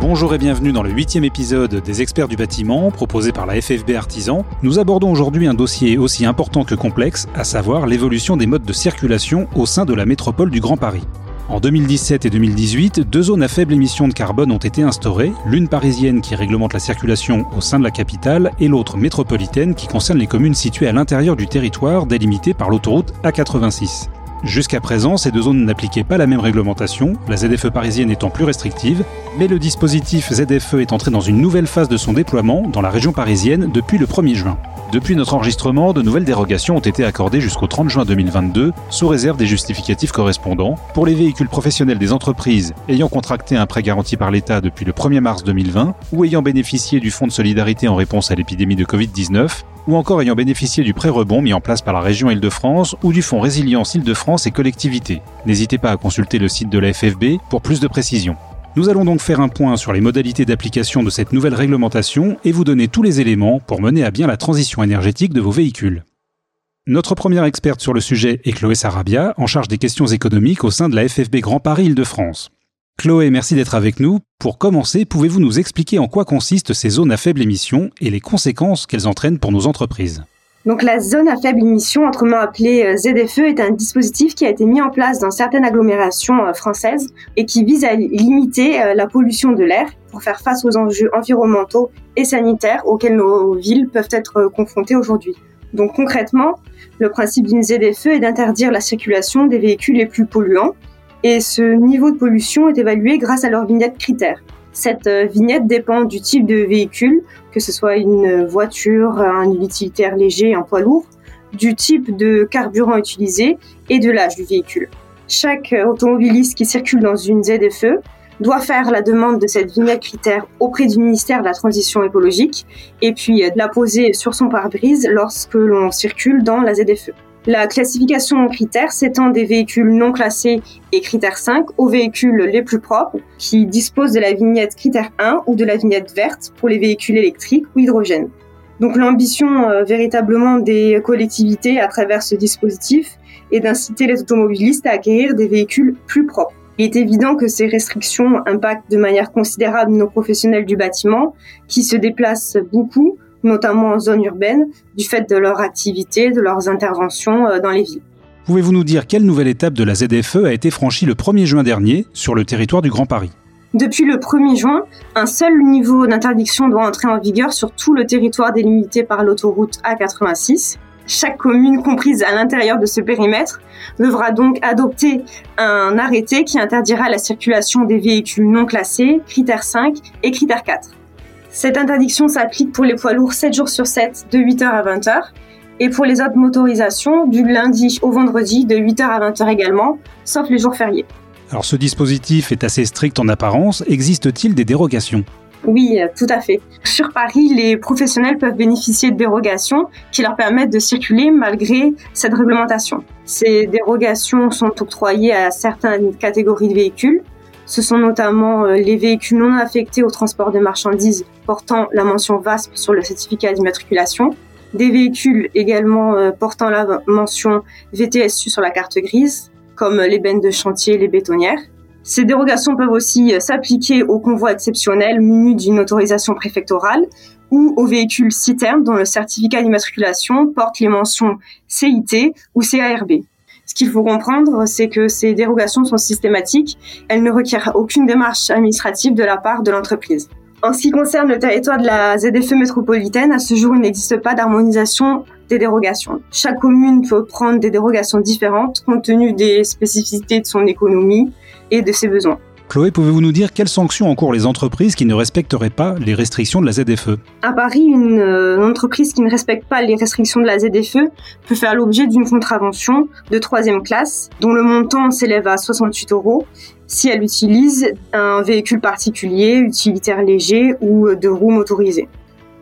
Bonjour et bienvenue dans le huitième épisode des experts du bâtiment proposé par la FFB Artisan. Nous abordons aujourd'hui un dossier aussi important que complexe, à savoir l'évolution des modes de circulation au sein de la métropole du Grand Paris. En 2017 et 2018, deux zones à faible émission de carbone ont été instaurées, l'une parisienne qui réglemente la circulation au sein de la capitale et l'autre métropolitaine qui concerne les communes situées à l'intérieur du territoire délimitées par l'autoroute A86. Jusqu'à présent, ces deux zones n'appliquaient pas la même réglementation, la ZFE parisienne étant plus restrictive, mais le dispositif ZFE est entré dans une nouvelle phase de son déploiement dans la région parisienne depuis le 1er juin. Depuis notre enregistrement, de nouvelles dérogations ont été accordées jusqu'au 30 juin 2022, sous réserve des justificatifs correspondants, pour les véhicules professionnels des entreprises ayant contracté un prêt garanti par l'État depuis le 1er mars 2020 ou ayant bénéficié du Fonds de solidarité en réponse à l'épidémie de Covid-19, ou encore ayant bénéficié du prêt rebond mis en place par la région Île-de-France ou du Fonds Résilience Île-de-France et collectivités. N'hésitez pas à consulter le site de la FFB pour plus de précisions. Nous allons donc faire un point sur les modalités d'application de cette nouvelle réglementation et vous donner tous les éléments pour mener à bien la transition énergétique de vos véhicules. Notre première experte sur le sujet est Chloé Sarabia, en charge des questions économiques au sein de la FFB Grand Paris Île-de-France. Chloé, merci d'être avec nous. Pour commencer, pouvez-vous nous expliquer en quoi consistent ces zones à faible émission et les conséquences qu'elles entraînent pour nos entreprises? Donc la zone à faible émission, autrement appelée euh, ZFE, est un dispositif qui a été mis en place dans certaines agglomérations euh, françaises et qui vise à limiter euh, la pollution de l'air pour faire face aux enjeux environnementaux et sanitaires auxquels nos villes peuvent être confrontées aujourd'hui. Donc concrètement, le principe d'une ZFE est d'interdire la circulation des véhicules les plus polluants et ce niveau de pollution est évalué grâce à leur vignette critère. Cette euh, vignette dépend du type de véhicule, que ce soit une voiture, un utilitaire léger, un poids lourd, du type de carburant utilisé et de l'âge du véhicule. Chaque automobiliste qui circule dans une ZFE doit faire la demande de cette vignette critère auprès du ministère de la Transition écologique et puis la poser sur son pare-brise lorsque l'on circule dans la ZFE. La classification en critères s'étend des véhicules non classés et critère 5 aux véhicules les plus propres qui disposent de la vignette critère 1 ou de la vignette verte pour les véhicules électriques ou hydrogène. Donc l'ambition euh, véritablement des collectivités à travers ce dispositif est d'inciter les automobilistes à acquérir des véhicules plus propres. Il est évident que ces restrictions impactent de manière considérable nos professionnels du bâtiment qui se déplacent beaucoup notamment en zone urbaine, du fait de leur activité, de leurs interventions euh, dans les villes. Pouvez-vous nous dire quelle nouvelle étape de la ZFE a été franchie le 1er juin dernier sur le territoire du Grand Paris? Depuis le 1er juin, un seul niveau d'interdiction doit entrer en vigueur sur tout le territoire délimité par l'autoroute A86. Chaque commune comprise à l'intérieur de ce périmètre devra donc adopter un arrêté qui interdira la circulation des véhicules non classés, critère 5 et critère 4. Cette interdiction s'applique pour les poids lourds 7 jours sur 7 de 8h à 20h et pour les autres motorisations du lundi au vendredi de 8h à 20h également, sauf les jours fériés. Alors ce dispositif est assez strict en apparence, existe-t-il des dérogations? Oui, tout à fait. Sur Paris, les professionnels peuvent bénéficier de dérogations qui leur permettent de circuler malgré cette réglementation. Ces dérogations sont octroyées à certaines catégories de véhicules, ce sont notamment euh, les véhicules non affectés au transport de marchandises portant la mention VASP sur le certificat d'immatriculation, des véhicules également euh, portant la mention VTSU sur la carte grise, comme les bennes de chantier, les bétonnières. Ces dérogations peuvent aussi euh, s'appliquer aux convois exceptionnels munis d'une autorisation préfectorale ou aux véhicules citernes dont le certificat d'immatriculation porte les mentions CIT ou CARB. Ce qu'il faut comprendre, c'est que ces dérogations sont systématiques. Elles ne requièrent aucune démarche administrative de la part de l'entreprise. En ce qui concerne le territoire de la ZFE métropolitaine, à ce jour, il n'existe pas d'harmonisation des dérogations. Chaque commune peut prendre des dérogations différentes compte tenu des spécificités de son économie et de ses besoins. Chloé, pouvez-vous nous dire quelles sanctions encourent les entreprises qui ne respecteraient pas les restrictions de la ZFE À Paris, une, euh, entreprise qui ne respecte pas les restrictions de la ZFE peut faire l'objet d'une contravention de troisième classe, dont le montant s'élève à 68 euros si elle utilise un véhicule particulier, utilitaire léger ou de roues motorisées.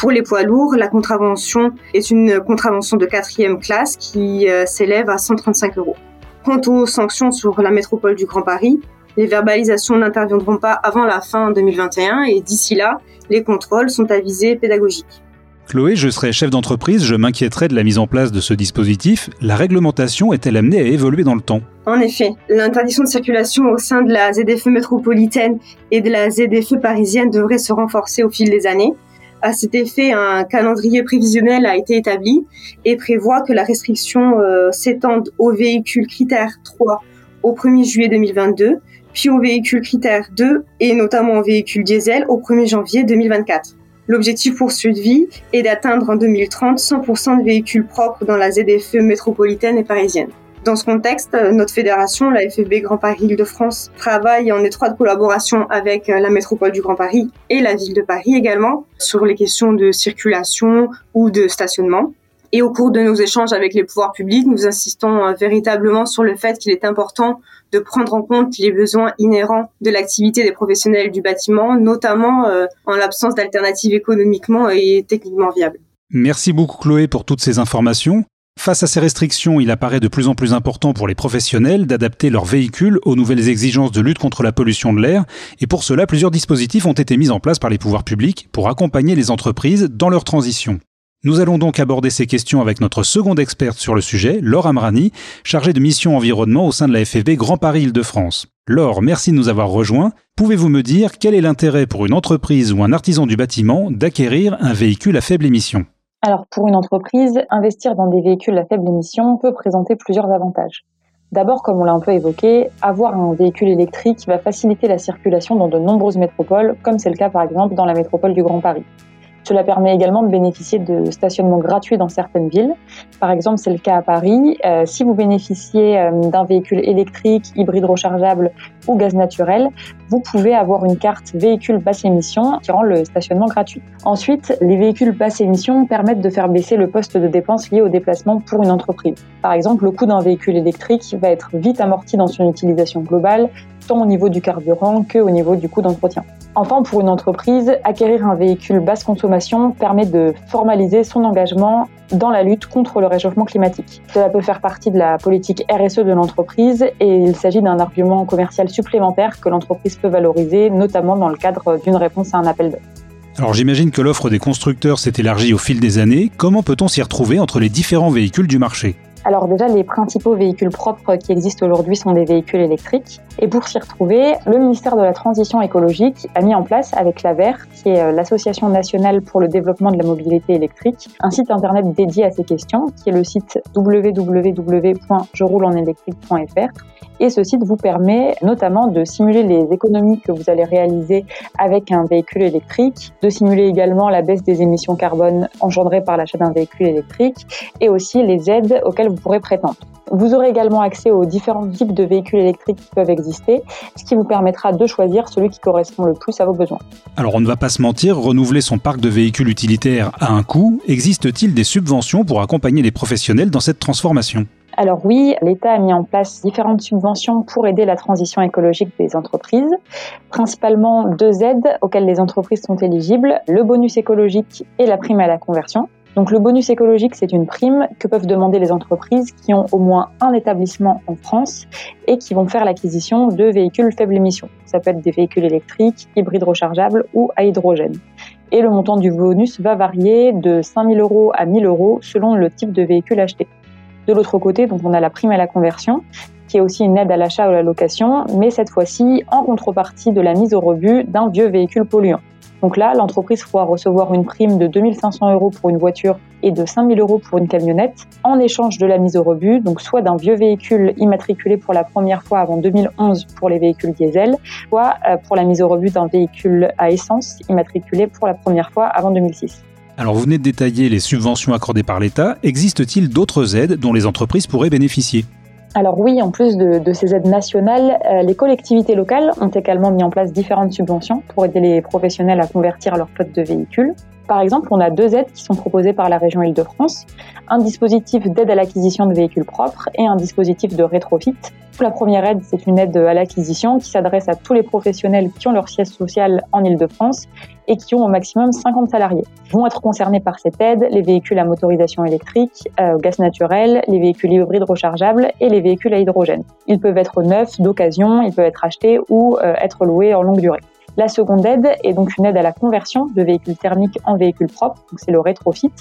Pour les poids lourds, la contravention est une contravention de quatrième classe qui euh, s'élève à 135 euros. Quant aux sanctions sur la métropole du Grand Paris, les verbalisations n'interviendront pas avant la fin 2021 et d'ici là, les contrôles sont avisés pédagogiques. Chloé, je serais chef d'entreprise, je m'inquiéterais de la mise en place de ce dispositif. La réglementation est-elle amenée à évoluer dans le temps? En effet, l'interdiction de circulation au sein de la ZFE métropolitaine et de la ZFE parisienne devrait se renforcer au fil des années. À cet effet, un calendrier prévisionnel a été établi et prévoit que la restriction euh, s'étende aux véhicules critères 3 au 1er juillet 2022, puis aux véhicules critères 2 et notamment aux véhicules diesel au 1er janvier 2024. L'objectif poursuivi est d'atteindre en 2030 100% de véhicules propres dans la ZFE métropolitaine et parisienne. Dans ce contexte, euh, notre fédération, la FFB Grand Paris Île-de-France, travaille en étroite collaboration avec euh, la métropole du Grand Paris et la ville de Paris également sur les questions de circulation ou de stationnement. Et au cours de nos échanges avec les pouvoirs publics, nous insistons euh, véritablement sur le fait qu'il est important de prendre en compte les besoins inhérents de l'activité des professionnels du bâtiment, notamment en l'absence d'alternatives économiquement et techniquement viables. Merci beaucoup Chloé pour toutes ces informations. Face à ces restrictions, il apparaît de plus en plus important pour les professionnels d'adapter leurs véhicules aux nouvelles exigences de lutte contre la pollution de l'air, et pour cela, plusieurs dispositifs ont été mis en place par les pouvoirs publics pour accompagner les entreprises dans leur transition. Nous allons donc aborder ces questions avec notre seconde experte sur le sujet, Laure Amrani, chargée de mission environnement au sein de la FFB Grand Paris Île-de-France. Laure, merci de nous avoir rejoints. Pouvez-vous me dire quel est l'intérêt pour une entreprise ou un artisan du bâtiment d'acquérir un véhicule à faible émission? Alors pour une entreprise, investir dans des véhicules à faible émission peut présenter plusieurs avantages. D'abord, comme on l'a un peu évoqué, avoir un véhicule électrique va faciliter la circulation dans de nombreuses métropoles, comme c'est le cas par exemple dans la métropole du Grand Paris. Cela permet également de bénéficier de stationnements gratuits dans certaines villes. Par exemple, c'est le cas à Paris. Euh, si vous bénéficiez euh, d'un véhicule électrique, hybride rechargeable ou gaz naturel, vous pouvez avoir une carte véhicule basse émission qui rend le stationnement gratuit. Ensuite, les véhicules basse émission permettent de faire baisser le poste de dépenses lié au déplacement pour une entreprise. Par exemple, le coût d'un véhicule électrique va être vite amorti dans son utilisation globale, tant au niveau du carburant que au niveau du coût d'entretien. Enfin, pour une entreprise, acquérir un véhicule basse consommation permet de formaliser son engagement dans la lutte contre le réchauffement climatique. Cela peut faire partie de la politique RSE de l'entreprise et il s'agit d'un argument commercial supplémentaire que l'entreprise peut valoriser, notamment dans le cadre d'une réponse à un appel d'offres. Alors j'imagine que l'offre des constructeurs s'est élargie au fil des années. Comment peut-on s'y retrouver entre les différents véhicules du marché? Alors déjà, les principaux véhicules propres qui existent aujourd'hui sont des véhicules électriques. Et pour s'y retrouver, le ministère de la Transition écologique a mis en place avec l'AVER, qui est euh, l'Association nationale pour le développement de la mobilité électrique, un site internet dédié à ces questions, qui est le site www.jeroulenelectrique.fr et ce site vous permet notamment de simuler les économies que vous allez réaliser avec un véhicule électrique, de simuler également la baisse des émissions carbone engendrées par l'achat d'un véhicule électrique et aussi les aides auxquelles vous pourrez prétendre. Vous aurez également accès aux différents types de véhicules électriques qui peuvent exister, ce qui vous permettra de choisir celui qui correspond le plus à vos besoins. Alors on ne va pas se mentir, renouveler son parc de véhicules utilitaires a un coût. Existe-t-il des subventions pour accompagner les professionnels dans cette transformation? Alors oui, l'État a mis en place différentes subventions pour aider la transition écologique des entreprises, principalement deux aides auxquelles les entreprises sont éligibles, le bonus écologique et la prime à la conversion. Donc le bonus écologique, c'est une prime que peuvent demander les entreprises qui ont au moins un établissement en France et qui vont faire l'acquisition de véhicules faible émission. Ça peut être des véhicules électriques, hybrides rechargeables ou à hydrogène. Et le montant du bonus va varier de 5 000 euros à 1 000 euros selon le type de véhicule acheté. De l'autre côté, donc on a la prime à la conversion, qui est aussi une aide à l'achat ou à la location, mais cette fois-ci en contrepartie de la mise au rebut d'un vieux véhicule polluant. Donc là, l'entreprise pourra recevoir une prime de 2500 euros pour une voiture et de 5000 euros pour une camionnette en échange de la mise au rebut, donc soit d'un vieux véhicule immatriculé pour la première fois avant 2011 pour les véhicules diesel, soit euh, pour la mise au rebut d'un véhicule à essence immatriculé pour la première fois avant 2006. Alors vous venez de détailler les subventions accordées par l'État. Existe-t-il d'autres aides dont les entreprises pourraient bénéficier? Alors oui, en plus de, ces aides nationales, euh, les collectivités locales ont également mis en place différentes subventions pour aider les professionnels à convertir leur flotte de véhicules. Par exemple, on a deux aides qui sont proposées par la région Île-de-France, un dispositif d'aide à l'acquisition de véhicules propres et un dispositif de rétrofit. La première aide, c'est une aide à l'acquisition qui s'adresse à tous les professionnels qui ont leur siège social en Île-de-France et qui ont au maximum 50 salariés. Vont être concernés par cette aide les véhicules à motorisation électrique, euh, gaz naturel, les véhicules hybrides rechargeables et les véhicules à hydrogène. Ils peuvent être neufs, d'occasion, ils peuvent être achetés ou euh, être loués en longue durée. La seconde aide est donc une aide à la conversion de véhicules thermiques en véhicules propres, donc c'est le rétrofit,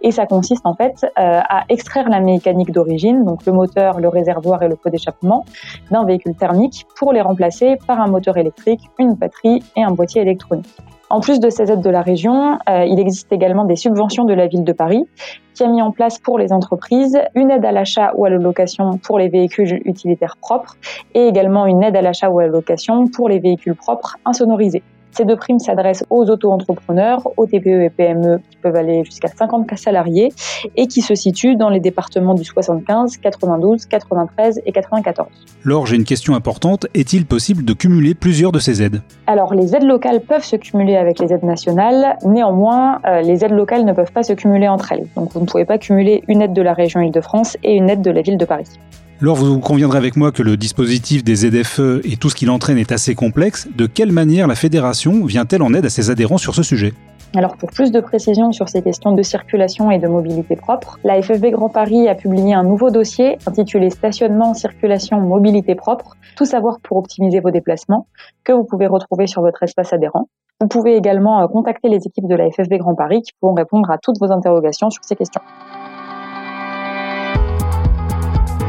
et ça consiste en fait euh, à extraire la mécanique d'origine, donc le moteur, le réservoir et le pot d'échappement, d'un véhicule thermique pour les remplacer par un moteur électrique, une batterie et un boîtier électronique. En plus de ces aides de la région, euh, il existe également des subventions de la ville de Paris qui a mis en place pour les entreprises une aide à l'achat ou à la location pour les véhicules utilitaires propres et également une aide à l'achat ou à la location pour les véhicules propres insonorisés. Ces deux primes s'adressent aux auto-entrepreneurs, aux TPE et PME qui peuvent aller jusqu'à 50 salariés et qui se situent dans les départements du 75, 92, 93 et 94. Laure, j'ai une question importante. Est-il possible de cumuler plusieurs de ces aides? Alors, les aides locales peuvent se cumuler avec les aides nationales. Néanmoins, euh, les aides locales ne peuvent pas se cumuler entre elles. Donc, vous ne pouvez pas cumuler une aide de la région Île-de-France et une aide de la ville de Paris. Alors vous conviendrez avec moi que le dispositif des ZFE et tout ce qu'il entraîne est assez complexe. De quelle manière la fédération vient-elle en aide à ses adhérents sur ce sujet? Alors pour plus de précisions sur ces questions de circulation et de mobilité propre, la FFB Grand Paris a publié un nouveau dossier intitulé Stationnement, circulation, mobilité propre, tout savoir pour optimiser vos déplacements, que vous pouvez retrouver sur votre espace adhérent. Vous pouvez également euh, contacter les équipes de la FFB Grand Paris qui pourront répondre à toutes vos interrogations sur ces questions.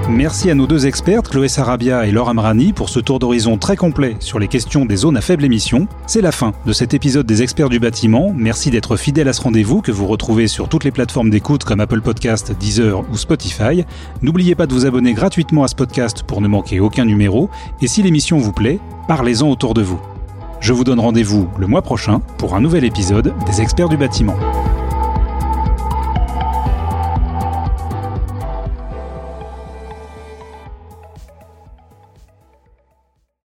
Merci à nos deux expertes, Chloé Sarabia et Laure Amrani, pour ce tour d'horizon très complet sur les questions des zones à faible émission. C'est la fin de cet épisode des experts du bâtiment. Merci d'être fidèle à ce rendez-vous que vous retrouvez sur toutes les plateformes d'écoute comme Apple Podcast, Deezer ou Spotify. N'oubliez pas de vous abonner gratuitement à ce podcast pour ne manquer aucun numéro. Et si l'émission vous plaît, parlez-en autour de vous. Je vous donne rendez-vous le mois prochain pour un nouvel épisode des experts du bâtiment.